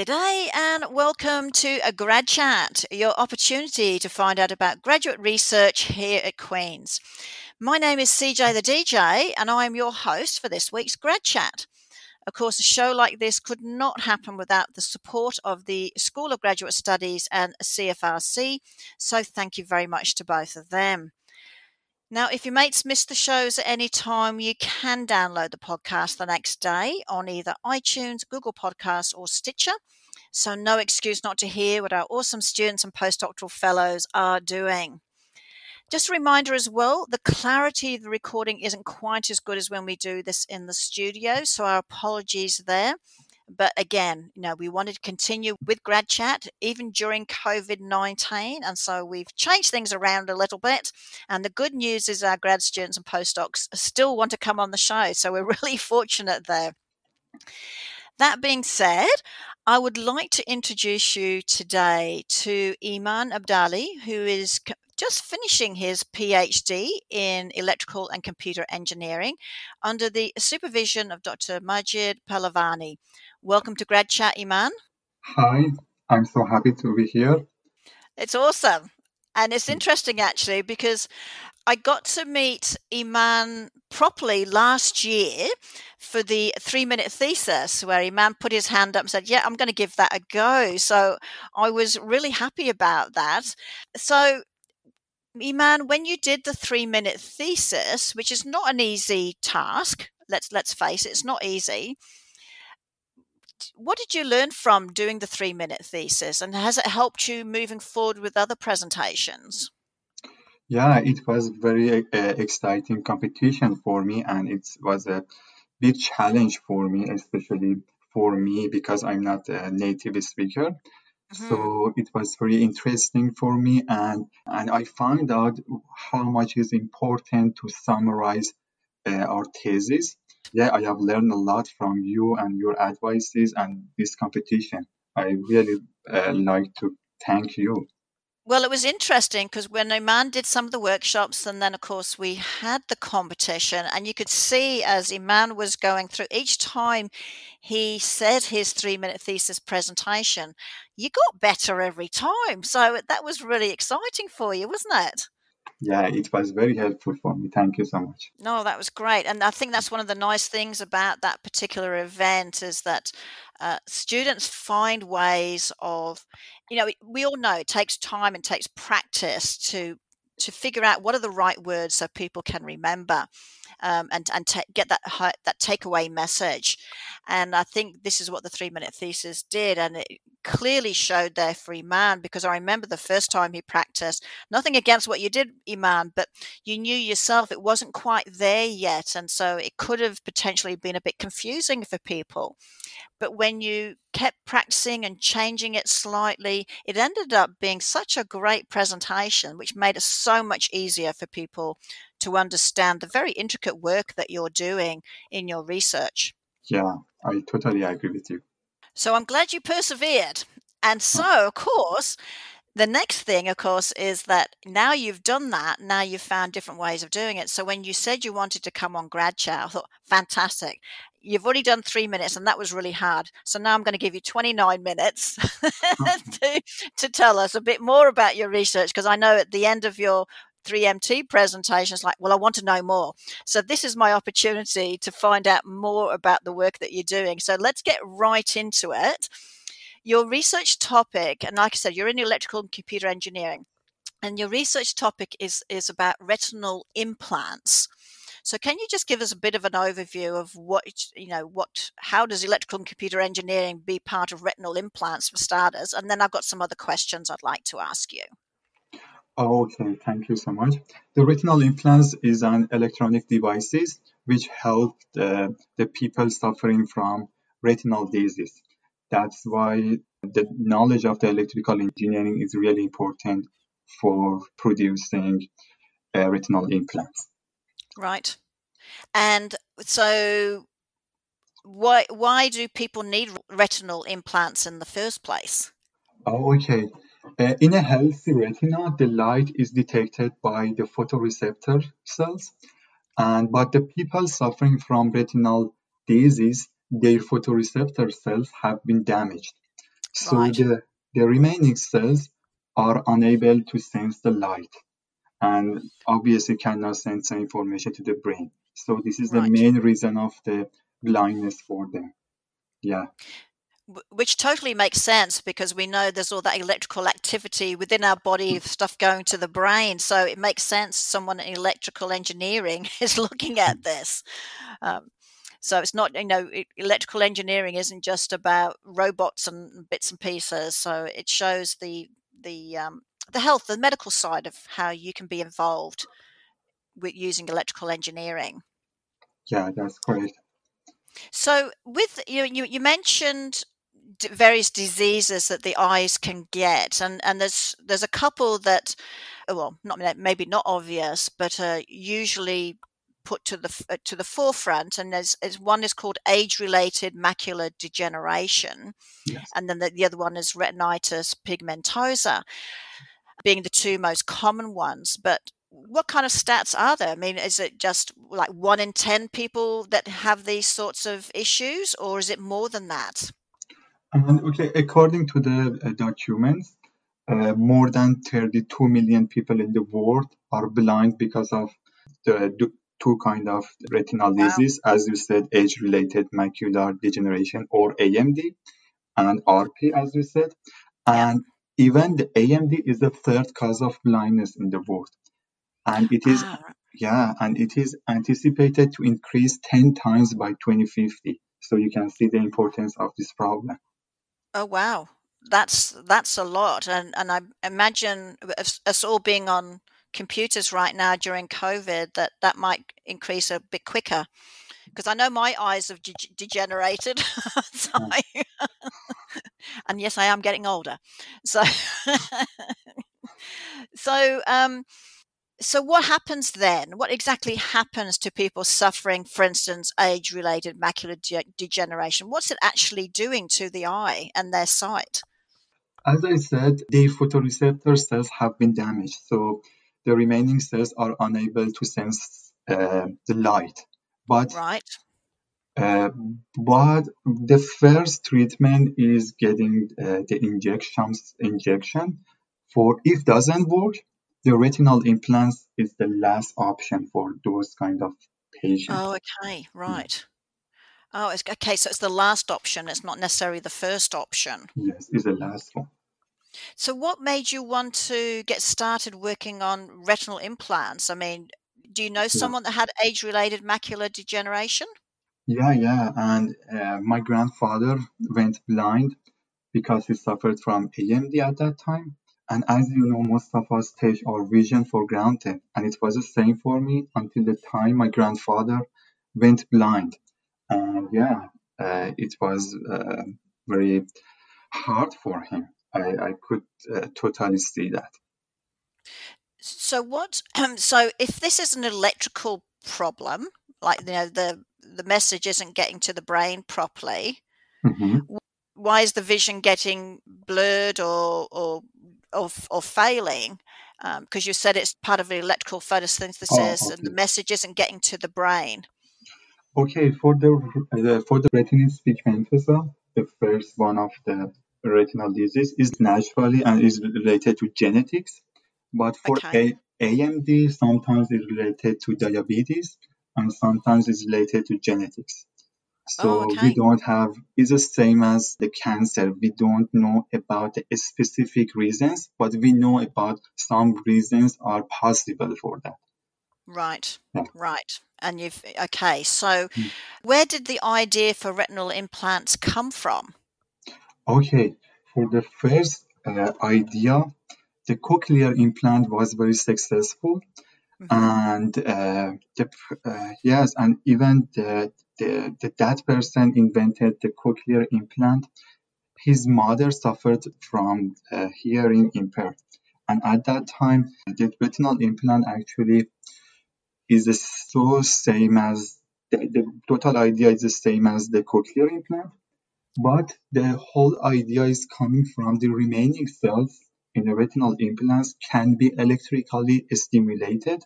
G'day and welcome to a grad chat, your opportunity to find out about graduate research here at Queen's. My name is CJ the DJ and I am your host for this week's grad chat. Of course, a show like this could not happen without the support of the School of Graduate Studies and CFRC, so thank you very much to both of them. Now, if your mates miss the shows at any time, you can download the podcast the next day on either iTunes, Google Podcasts, or Stitcher. So, no excuse not to hear what our awesome students and postdoctoral fellows are doing. Just a reminder as well the clarity of the recording isn't quite as good as when we do this in the studio, so our apologies there. But again, you know, we wanted to continue with grad chat even during COVID 19. And so we've changed things around a little bit. And the good news is our grad students and postdocs still want to come on the show. So we're really fortunate there. That being said, I would like to introduce you today to Iman Abdali, who is just finishing his PhD in electrical and computer engineering under the supervision of Dr. Majid Pahlevani. Welcome to Grad Chat, Iman. Hi, I'm so happy to be here. It's awesome. And it's interesting actually because I got to meet Iman properly last year for the three minute thesis where Iman put his hand up and said, Yeah, I'm going to give that a go. So I was really happy about that. So, Iman, when you did the three minute thesis, which is not an easy task, let's let's face it, it's not easy what did you learn from doing the three minute thesis and has it helped you moving forward with other presentations? Yeah, it was very uh, exciting competition for me and it was a big challenge for me, especially for me because I'm not a native speaker. Mm-hmm. So it was very interesting for me and and I found out how much is important to summarize uh, our thesis yeah, I have learned a lot from you and your advices and this competition. I really uh, like to thank you. Well, it was interesting because when Iman did some of the workshops, and then of course we had the competition, and you could see as Iman was going through each time he said his three minute thesis presentation, you got better every time. So that was really exciting for you, wasn't it? Yeah, it was very helpful for me. Thank you so much. No, that was great. And I think that's one of the nice things about that particular event is that uh, students find ways of, you know, we all know it takes time and takes practice to to figure out what are the right words so people can remember um, and and get that that takeaway message. And I think this is what the three minute thesis did, and it clearly showed their free man because I remember the first time he practiced. Nothing against what you did, Iman, but you knew yourself it wasn't quite there yet, and so it could have potentially been a bit confusing for people. But when you kept practicing and changing it slightly, it ended up being such a great presentation, which made it so much easier for people to understand the very intricate work that you're doing in your research. Yeah, I totally agree with you. So I'm glad you persevered. And so, of course, the next thing, of course, is that now you've done that, now you've found different ways of doing it. So when you said you wanted to come on grad chat, I thought, fantastic. You've already done three minutes and that was really hard. So now I'm going to give you 29 minutes mm-hmm. to, to tell us a bit more about your research because I know at the end of your 3MT presentation is like, well, I want to know more. So this is my opportunity to find out more about the work that you're doing. So let's get right into it. Your research topic, and like I said, you're in electrical and computer engineering, and your research topic is is about retinal implants. So can you just give us a bit of an overview of what you know what how does electrical and computer engineering be part of retinal implants for starters and then I've got some other questions I'd like to ask you. Okay, thank you so much. The retinal implants is an electronic devices which help the, the people suffering from retinal disease. That's why the knowledge of the electrical engineering is really important for producing uh, retinal implants. Right. And so why why do people need retinal implants in the first place? Oh, okay. Uh, in a healthy retina, the light is detected by the photoreceptor cells, and but the people suffering from retinal disease, their photoreceptor cells have been damaged. So Right. the, the remaining cells are unable to sense the light and obviously cannot send some information to the brain. So this is the main reason of the blindness for them. Yeah, Which totally makes sense because we know there's all that electrical activity within our body of stuff going to the brain. So it makes sense someone in electrical engineering is looking at this. Um, so it's not, you know, electrical engineering isn't just about robots and bits and pieces. So it shows the the um, the health, the medical side of how you can be involved with using electrical engineering. yeah, that's great. So, with you, you, you mentioned d- various diseases that the eyes can get, and and there's there's a couple that, uh, well, not maybe not obvious, but uh, usually put to the uh, to the forefront. And there's, there's one is called age-related macular degeneration, Yes. and then the, the other one is retinitis pigmentosa, being the two most common ones. But what kind of stats are there? I mean, is it just like one in 10 people that have these sorts of issues, or is it more than that? And okay, according to the uh, documents, uh, more than 32 million people in the world are blind because of the two kind of retinal Wow. disease, as you said, age-related macular degeneration or AMD, and RP, as you said, and even the AMD is the third cause of blindness in the world, and it is Ah, yeah, and it is anticipated to increase 10 times by 2050. So you can see the importance of this problem. oh wow, that's that's a lot, and and I imagine us, us all being on computers right now during COVID that that might increase a bit quicker. Because I know my eyes have de- degenerated, so and yes, I am getting older. So, so um, So, what happens then? What exactly happens to people suffering, for instance, age related macular de- degeneration? What's it actually doing to the eye and their sight? As I said, the photoreceptor cells have been damaged, so the remaining cells are unable to sense uh, the light. But Right. uh, but the first treatment is getting uh, the injections injection. For if doesn't work, the retinal implants is the last option for those kind of patients. Oh, okay. Right. Oh, it's okay. So it's the last option. It's not necessarily the first option. Yes, is the last one. So, what made you want to get started working on retinal implants? I mean, do you know someone that had age related macular degeneration? Yeah, yeah. And uh, my grandfather went blind because he suffered from AMD at that time. And as you know, most of us take our vision for granted. And it was the same for me until the time my grandfather went blind. And yeah, uh, it was uh, very hard for him. I, I could uh, totally see that. So what? so if this is an electrical problem, like you know the the message isn't getting to the brain properly, hmm why is the vision getting blurred or or or, or failing? Because you said it's part of the electrical Oh, photosynthesis, and the message isn't getting to the brain. Okay, for the uh, for the retinitis pigmentosa, the first one of the retinal disease is naturally and is related to genetics. But for Okay. A- AMD, sometimes it's related to diabetes and sometimes it's related to genetics. Oh, So we don't have, it's the same as the cancer. We don't know about the specific reasons, but we know about some reasons are possible for that. Right. Yeah. Right. And you've okay. So Mm. where did the idea for retinal implants come from? Okay, for the first uh, idea, the cochlear implant was very successful, hmm and uh, the, uh, yes, and even the, the, the that person invented the cochlear implant. His mother suffered from uh, hearing impaired, and at that time, the retinal implant actually is the so same as the, the total idea is the same as the cochlear implant. But the whole idea is coming from the remaining cells in the retinal implants can be electrically stimulated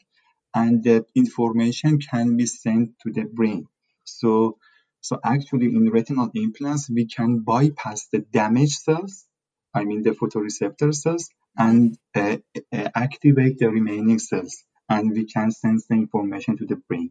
and the information can be sent to the brain. So So actually in retinal implants, we can bypass the damaged cells, I mean the photoreceptor cells, and uh, uh, activate the remaining cells. And we can send the information to the brain.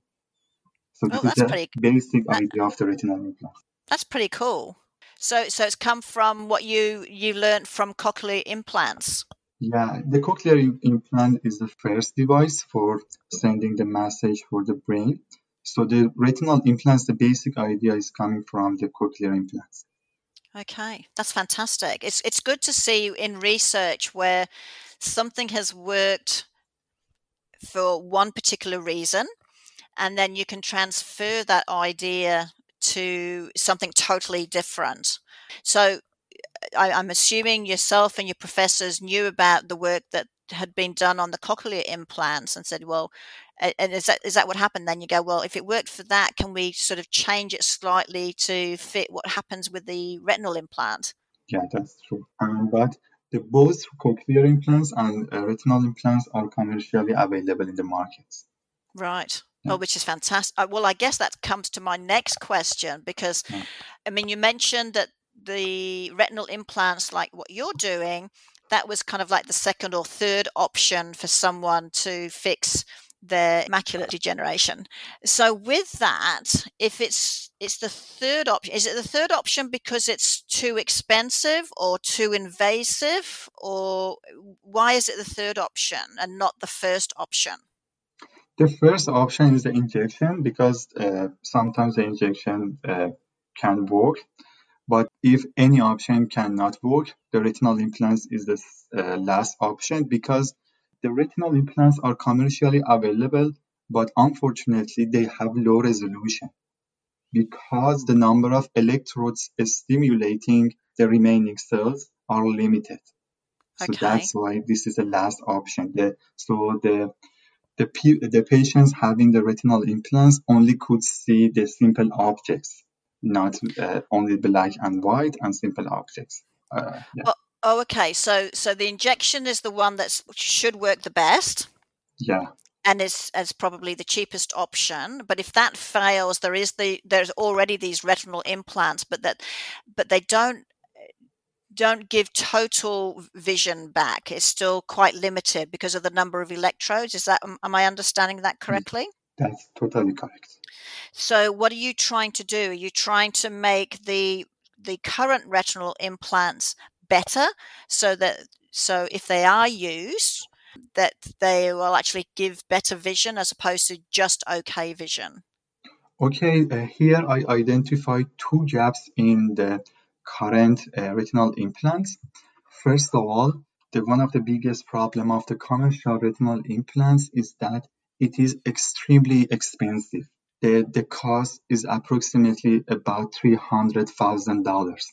So this Oh, is the pretty. basic That, idea of the retinal implant. that's pretty cool. So, so it's come from what you you learned from cochlear implants. Yeah, the cochlear implant is the first device for sending the message for the brain. So the retinal implants, the basic idea is coming from the cochlear implants. Okay, that's fantastic. It's it's good to see in research where something has worked for one particular reason, and then you can transfer that idea to something totally different. So I, I'm assuming yourself and your professors knew about the work that had been done on the cochlear implants and said, well, and is that is that what happened? Then you go, well, if it worked for that, can we sort of change it slightly to fit what happens with the retinal implant? Yeah, that's true. Um, but the both cochlear implants and uh, retinal implants are commercially available in the markets. Right. Yeah. Oh, which is fantastic. Uh, Well, I guess that comes to my next question because. I mean, you mentioned that the retinal implants, like what you're doing, that was kind of like the second or third option for someone to fix their macular degeneration. So with that, if it's it's the third option, is it the third option because it's too expensive or too invasive, or why is it the third option and not the first option? The first option is the injection because uh, sometimes the injection uh, can work, but if any option cannot work, the retinal implants is the uh, last option because the retinal implants are commercially available, but unfortunately they have low resolution because the number of electrodes stimulating the remaining cells are limited. Okay. So that's why this is the last option. The, so the the, the patients having the retinal implants only could see the simple objects, not uh, only black and white and simple objects. Uh, yeah, Oh, oh, okay. So, so the injection is the one that should work the best yeah, and is as probably the cheapest option. But if that fails, there is the there's already these retinal implants, but that but they don't don't give total vision back. It's still quite limited because of the number of electrodes. Is that am I understanding that correctly? that's totally correct. So, what are you trying to do? Are you trying to make the the current retinal implants better so that so if they are used that they will actually give better vision as opposed to just okay vision. Okay, uh, here I identify two gaps in the current uh, retinal implants. First of all, the one of the biggest problem of the commercial retinal implants is that it is extremely expensive. The, the cost is approximately about three hundred thousand dollars.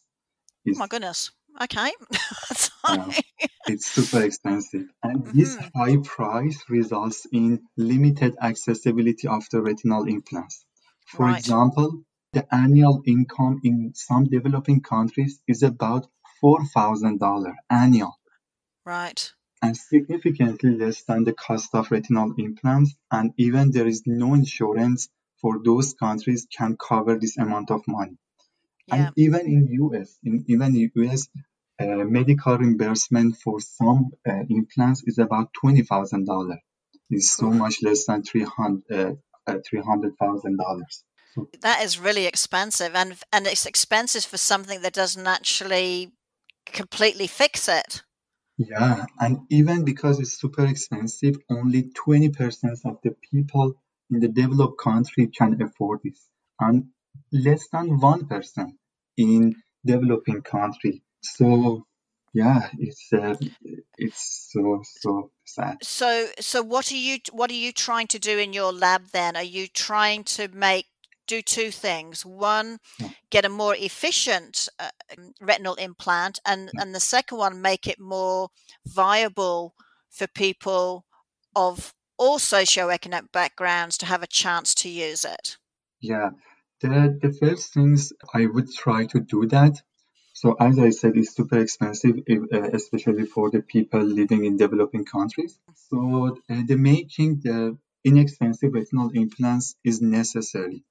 Oh my goodness. Okay. uh, it's super expensive, and this Mhm. high price results in limited accessibility of the retinal implants. For Right. example, the annual income in some developing countries is about $4,000 annual. Right. And significantly less than the cost of retinal implants. And even there is no insurance for those countries can cover this amount of money. Yeah. And even in US, in even in US, uh, medical reimbursement for some uh, implants is about twenty thousand dollars. It's so much less than three hundred uh, uh $300,000. That is really expensive and and it's expensive for something that doesn't actually completely fix it. yeah, and even because it's super expensive, only twenty percent of the people in the developed country can afford this, and less than one percent in developing country. So yeah, it's uh, it's so so sad. So so what are you what are you trying to do in your lab then? Are you trying to make do two things. One, get a more efficient uh, um, retinal implant, and and the second one, make it more viable for people of all socioeconomic backgrounds to have a chance to use it. Yeah, the the first things I would try to do that. So as I said, it's super expensive, uh, especially for the people living in developing countries. So uh, the making the inexpensive retinal implants is necessary.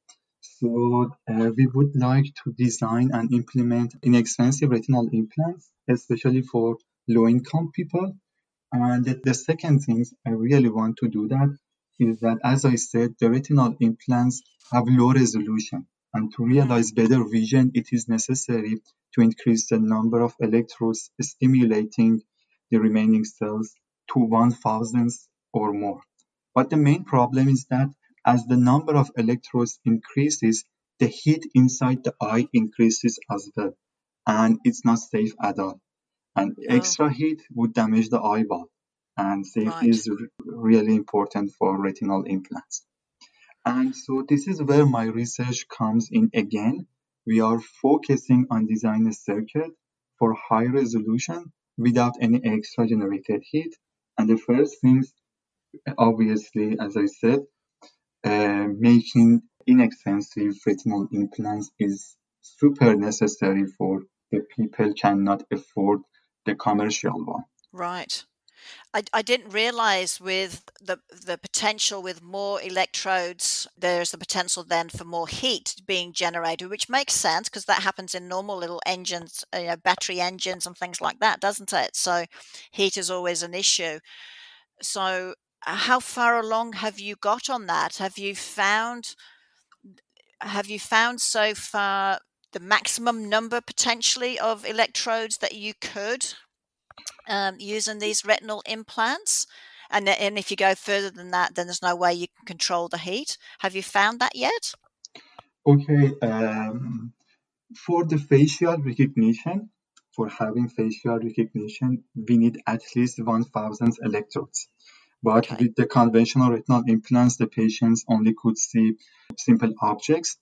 So uh, we would like to design and implement inexpensive retinal implants, especially for low-income people. And the, the second thing I really want to do that is that, as I said, the retinal implants have low resolution. And to realize better vision, it is necessary to increase the number of electrodes stimulating the remaining cells to one thousandth or more. But the main problem is that as the number of electrodes increases, the heat inside the eye increases as well. And it's not safe at all. And Oh, extra heat would damage the eyeball. And safety right. is r- really important for retinal implants. And so this is where my research comes in again. We are focusing on designing a circuit for high resolution without any extra generated heat. And the first things, obviously, as I said, making inexpensive retinal implants is super necessary for the people cannot afford the commercial one. Right. I, I didn't realize with the the potential with more electrodes, there's the potential then for more heat being generated, which makes sense because that happens in normal little engines, uh, you know, battery engines and things like that, doesn't it? So heat is always an issue. So uh, how far along have you got on that? Have you found have you found so far the maximum number potentially of electrodes that you could um, using these retinal implants? And, and if you go further than that, then there's no way you can control the heat. Have you found that yet? Okay, um, for the facial recognition, for having facial recognition, we need at least 1000 electrodes. But Okay. with the conventional retinal implants, the patients only could see simple objects,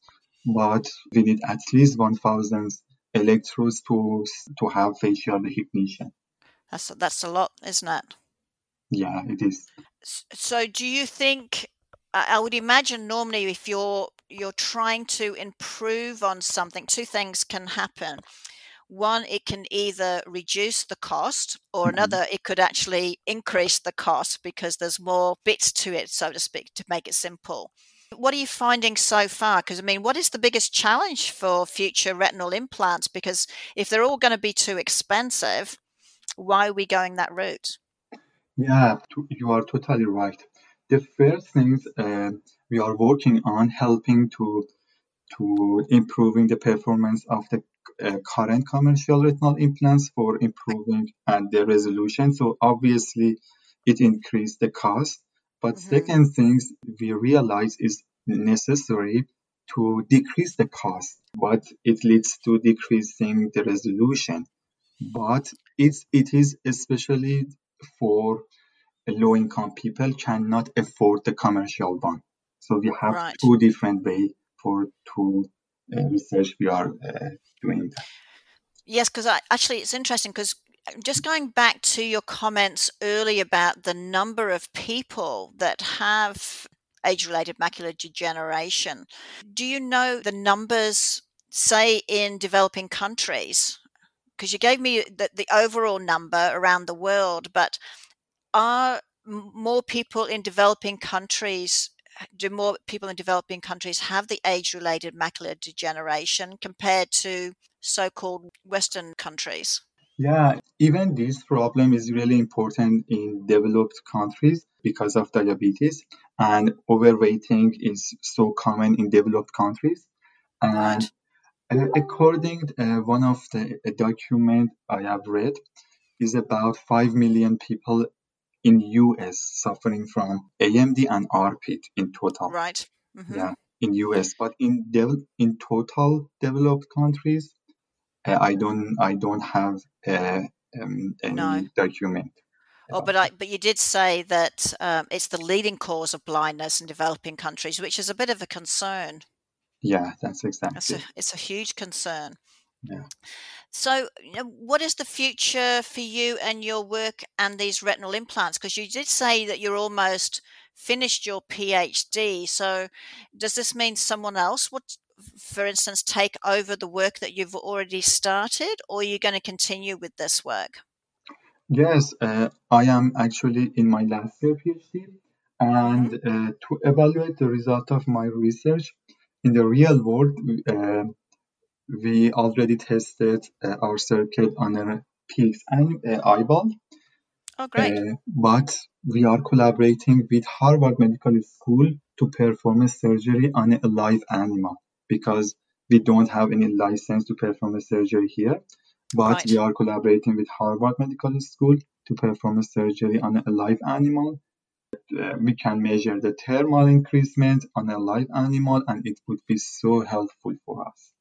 but we need at least 1000 electrodes to, to have facial recognition. That's that's a lot, isn't it? Yeah, it is. So, do you think? I I would imagine normally if you're you're trying to improve on something, two things can happen. One, it can either reduce the cost, or Mhm. another, it could actually increase the cost because there's more bits to it, so to speak, to make it simple. What are you finding so far? Because I mean, what is the biggest challenge for future retinal implants? Because if they're all going to be too expensive, why are we going that route? Yeah, you are totally right. The first things uh, we are working on helping to to improving the performance of the current commercial retinal implants for improving and the resolution. So obviously, it increased the cost. But hmm second things we realize is necessary to decrease the cost, but it leads to decreasing the resolution. But it's it is especially for low income people cannot afford the commercial one. So we have Right. two different way for two uh, research we are uh, doing. Yes, because actually it's interesting because just going back to your comments earlier about the number of people that have age-related macular degeneration, do you know the numbers, say, in developing countries? Because you gave me the, the overall number around the world, but are more people in developing countries do more people in developing countries have the age-related macular degeneration compared to so-called western countries Yeah, even this problem is really important in developed countries because of diabetes and overweighting is so common in developed countries. And right according uh, one of the document I have read is about 5 million people in US suffering from AMD and RP in total. right. Hmm Yeah, in US, but in dev- in total developed countries, uh, I don't I don't have uh, um, no. any document oh but i but you did say that um, it's the leading cause of blindness in developing countries which is a bit of a concern. Yeah, that's it's a exactly. it's a huge concern Yeah. So, what is the future for you and your work and these retinal implants? Because you did say that you're almost finished your PhD. So, does this mean someone else would, for instance, take over the work that you've already started, or are you going to continue with this work? Yes, uh, I am actually in my last year PhD, hmm and uh, to evaluate the result of my research, in the real world, uh, we already tested uh, our circuit on a uh, eyeball. Oh, great. Uh, but we are collaborating with Harvard Medical School to perform a surgery on a live animal because we don't have any license to perform a surgery here. But right. we are collaborating with Harvard Medical School to perform a surgery on a live animal. Uh, we can measure the thermal increasement on a live animal, and it would be so helpful for us.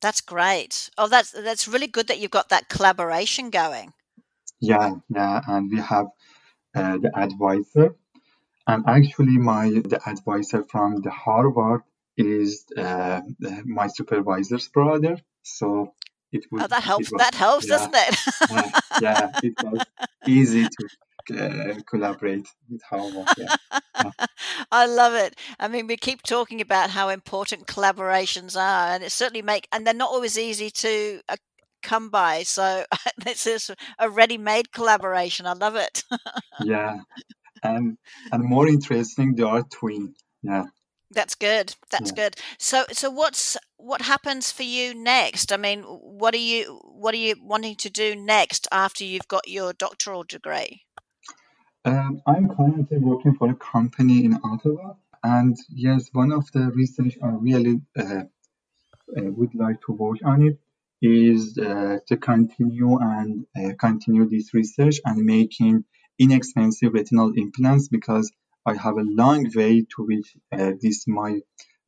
That's great. Oh, that's that's really good that you've got that collaboration going. Yeah, yeah, and we have uh, the advisor, and actually, my the advisor from the Harvard is uh, my supervisor's brother. So it would. Oh, that helps. Was, that helps, yeah, doesn't it? yeah, yeah, it was easy to uh, collaborate with Harvard. Yeah. I love it. I mean, we keep talking about how important collaborations are, and it certainly make, and they're not always easy to uh, come by. So this is a ready-made collaboration. I love it. yeah, and and more interesting, they are twin. Yeah. That's good. That's yeah. good. So so what's what happens for you next? I mean, what are you what are you wanting to do next after you've got your doctoral degree? Um, I'm currently working for a company in Ottawa, and yes, one of the research I really uh, uh, would like to work on it is uh, to continue and uh, continue this research and making inexpensive retinal implants because I have a long way to reach uh, this my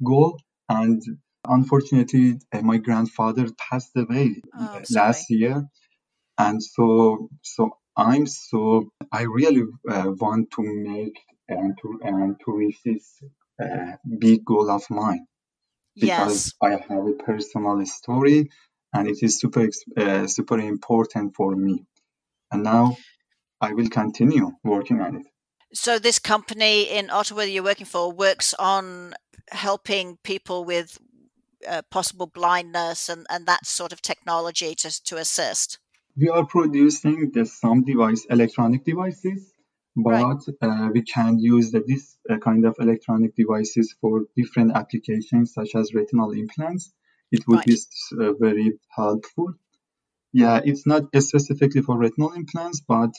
goal. And unfortunately uh, my grandfather passed away oh, last year. And so so I'm so I really uh, want to make and to and to reach this uh, big goal of mine because yes. I have a personal story and it is super uh, super important for me. And now I will continue working on it. So this company in Ottawa that you're working for works on helping people with uh, possible blindness and, and that sort of technology to, to assist. We are producing the some device electronic devices, but right. uh, we can use the, this uh, kind of electronic devices for different applications such as retinal implants it would right. be uh, very helpful. Yeah, it's not specifically for retinal implants, but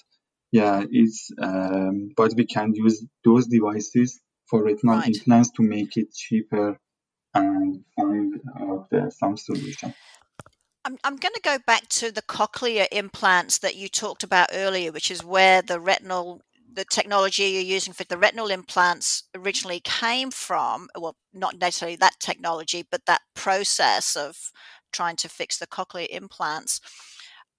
yeah, it's um, but we can use those devices for retinal right. implants to make it cheaper and find out uh, some solution. I'm, I'm going to go back to the cochlear implants that you talked about earlier, which is where the retinal the technology you're using for the retinal implants originally came from. Well, not necessarily that technology, but that process of trying to fix the cochlear implants.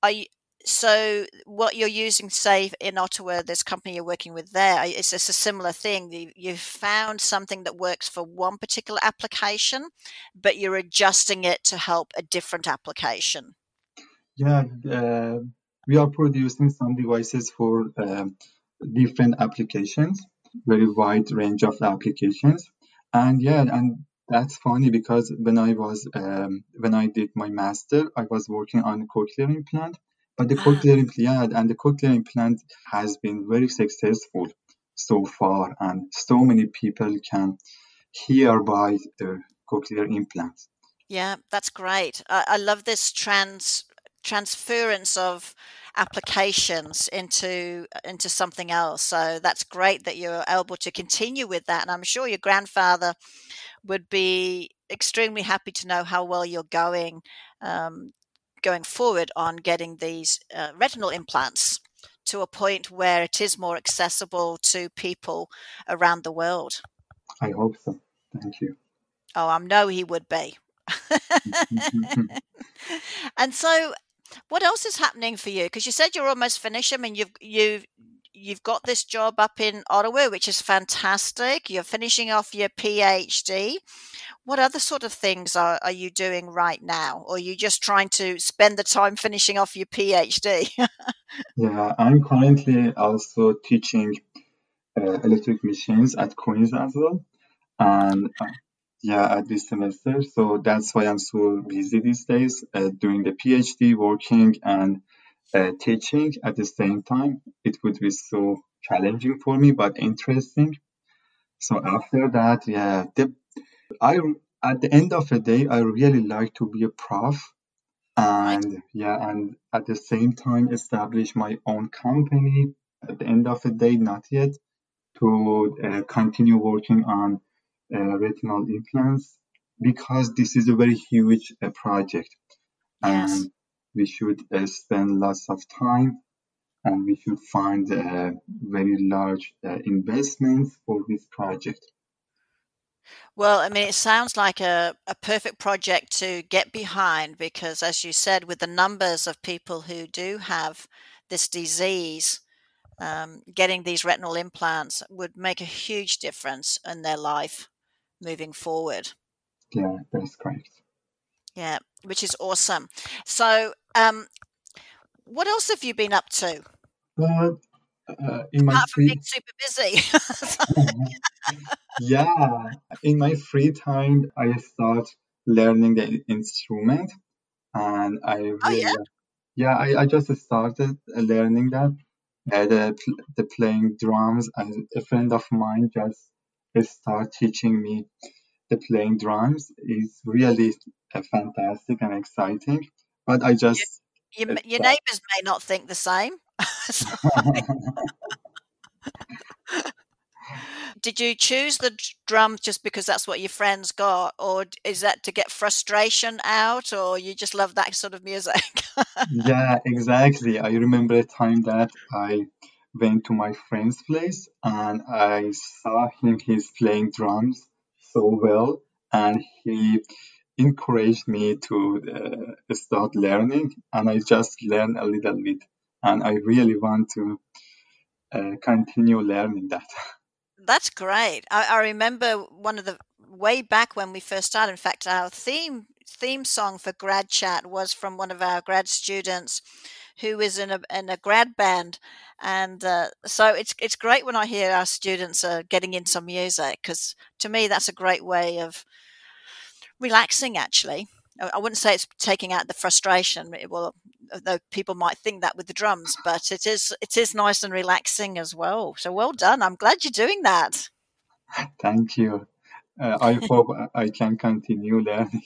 Are you, so what you're using say in ottawa this company you're working with there is this a similar thing? You, you've found something that works for one particular application but you're adjusting it to help a different application. Yeah uh, we are producing some devices for um, different applications, very wide range of applications. And yeah, and that's funny because when I was um, when I did my master, I was working on cochlear implant, but the cochlear implant and the cochlear implant has been very successful so far, and so many people can hear by the cochlear implant. Yeah, that's great. I, I love this trans transference of applications into into something else. So that's great that you're able to continue with that. And I'm sure your grandfather would be extremely happy to know how well you're going um, going forward on getting these uh, retinal implants to a point where it is more accessible to people around the world. I hope so. Thank you. Oh, I know he would be. and so what else is happening for you? Because you said you're almost finished. I mean, you've you've you've got this job up in Ottawa, which is fantastic. You're finishing off your PhD. What other sort of things are, are you doing right now? Or are you just trying to spend the time finishing off your PhD? yeah, I'm currently also teaching uh, electric machines at Queen's as well. And uh, yeah, at this semester. So that's why I'm so busy these days, uh, doing the PhD, working, and uh, teaching at the same time. It would be so challenging for me, but interesting. So after that, yeah, the, I at the end of the day, I really like to be a prof and yeah, and at the same time establish my own company. At the end of the day, not yet to uh, continue working on uh, retinal implants because this is a very huge uh, project Yes. and we should uh, spend lots of time and we should find uh, very large uh, investments for this project. Well, I mean, it sounds like a, a perfect project to get behind because, as you said, with the numbers of people who do have this disease, um, getting these retinal implants would make a huge difference in their life moving forward. Yeah, that's correct. Yeah, which is awesome. So, um, what else have you been up to But uh, in my apart from being super busy? yeah, in my free time, I start learning the instrument, and I oh, yeah. really, yeah, I, I just started uh, learning that, uh, the the playing drums, and a friend of mine just start teaching me the playing drums. is really uh, fantastic and exciting, but I just your, uh, your neighbors may not think the same. Did you choose the d- drums just because that's what your friends got, or is that to get frustration out, or you just love that sort of music? Yeah, exactly. I remember a time that I went to my friend's place and I saw him, he's playing drums so well, and he encouraged me to uh, start learning, and I just learned a little bit, and I really want to uh, continue learning that. That's great. I, I remember one of the way back when we first started. In fact, our theme theme song for Grad Chat was from one of our grad students who is in a in a grad band, and uh, so it's it's great when I hear our students are getting into music because to me that's a great way of relaxing. Actually, I wouldn't say it's taking out the frustration. It will, though people might think that with the drums, but it is it is nice and relaxing as well. So well done. I'm glad you're doing that. Thank you. Uh, I hope I can continue learning.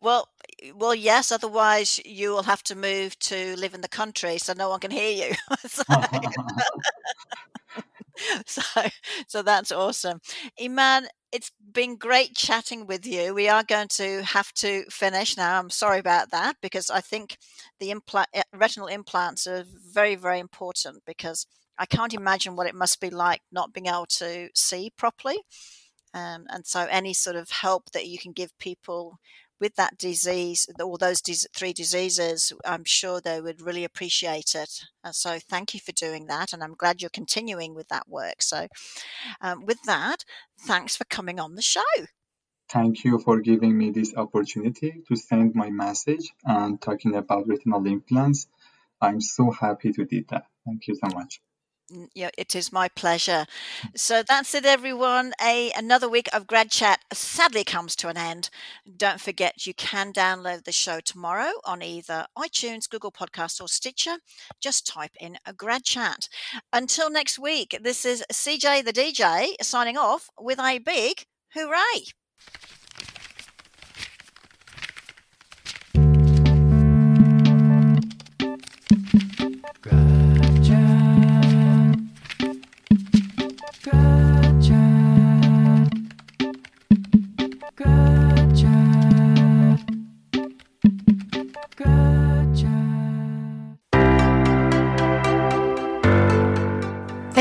Well, well, yes. Otherwise, you will have to move to live in the country, so no one can hear you. so, so, so that's awesome, Iman. It's been great chatting with you. We are going to have to finish now. I'm sorry about that because I think the implant, retinal implants are very, very important because I can't imagine what it must be like not being able to see properly. Um, and so, any sort of help that you can give people with that disease, all those three diseases, I'm sure they would really appreciate it. And so, thank you for doing that. And I'm glad you're continuing with that work. So, um, with that, thanks for coming on the show. Thank you for giving me this opportunity to send my message and talking about retinal implants. I'm so happy to do that. Thank you so much. N- Yeah, it is my pleasure. So that's it, everyone. A another week of Grad Chat sadly comes to an end. Don't forget you can download the show tomorrow on either iTunes, Google Podcast, or Stitcher. Just type in a Grad Chat. Until next week, this is CJ the DJ signing off with a big hooray.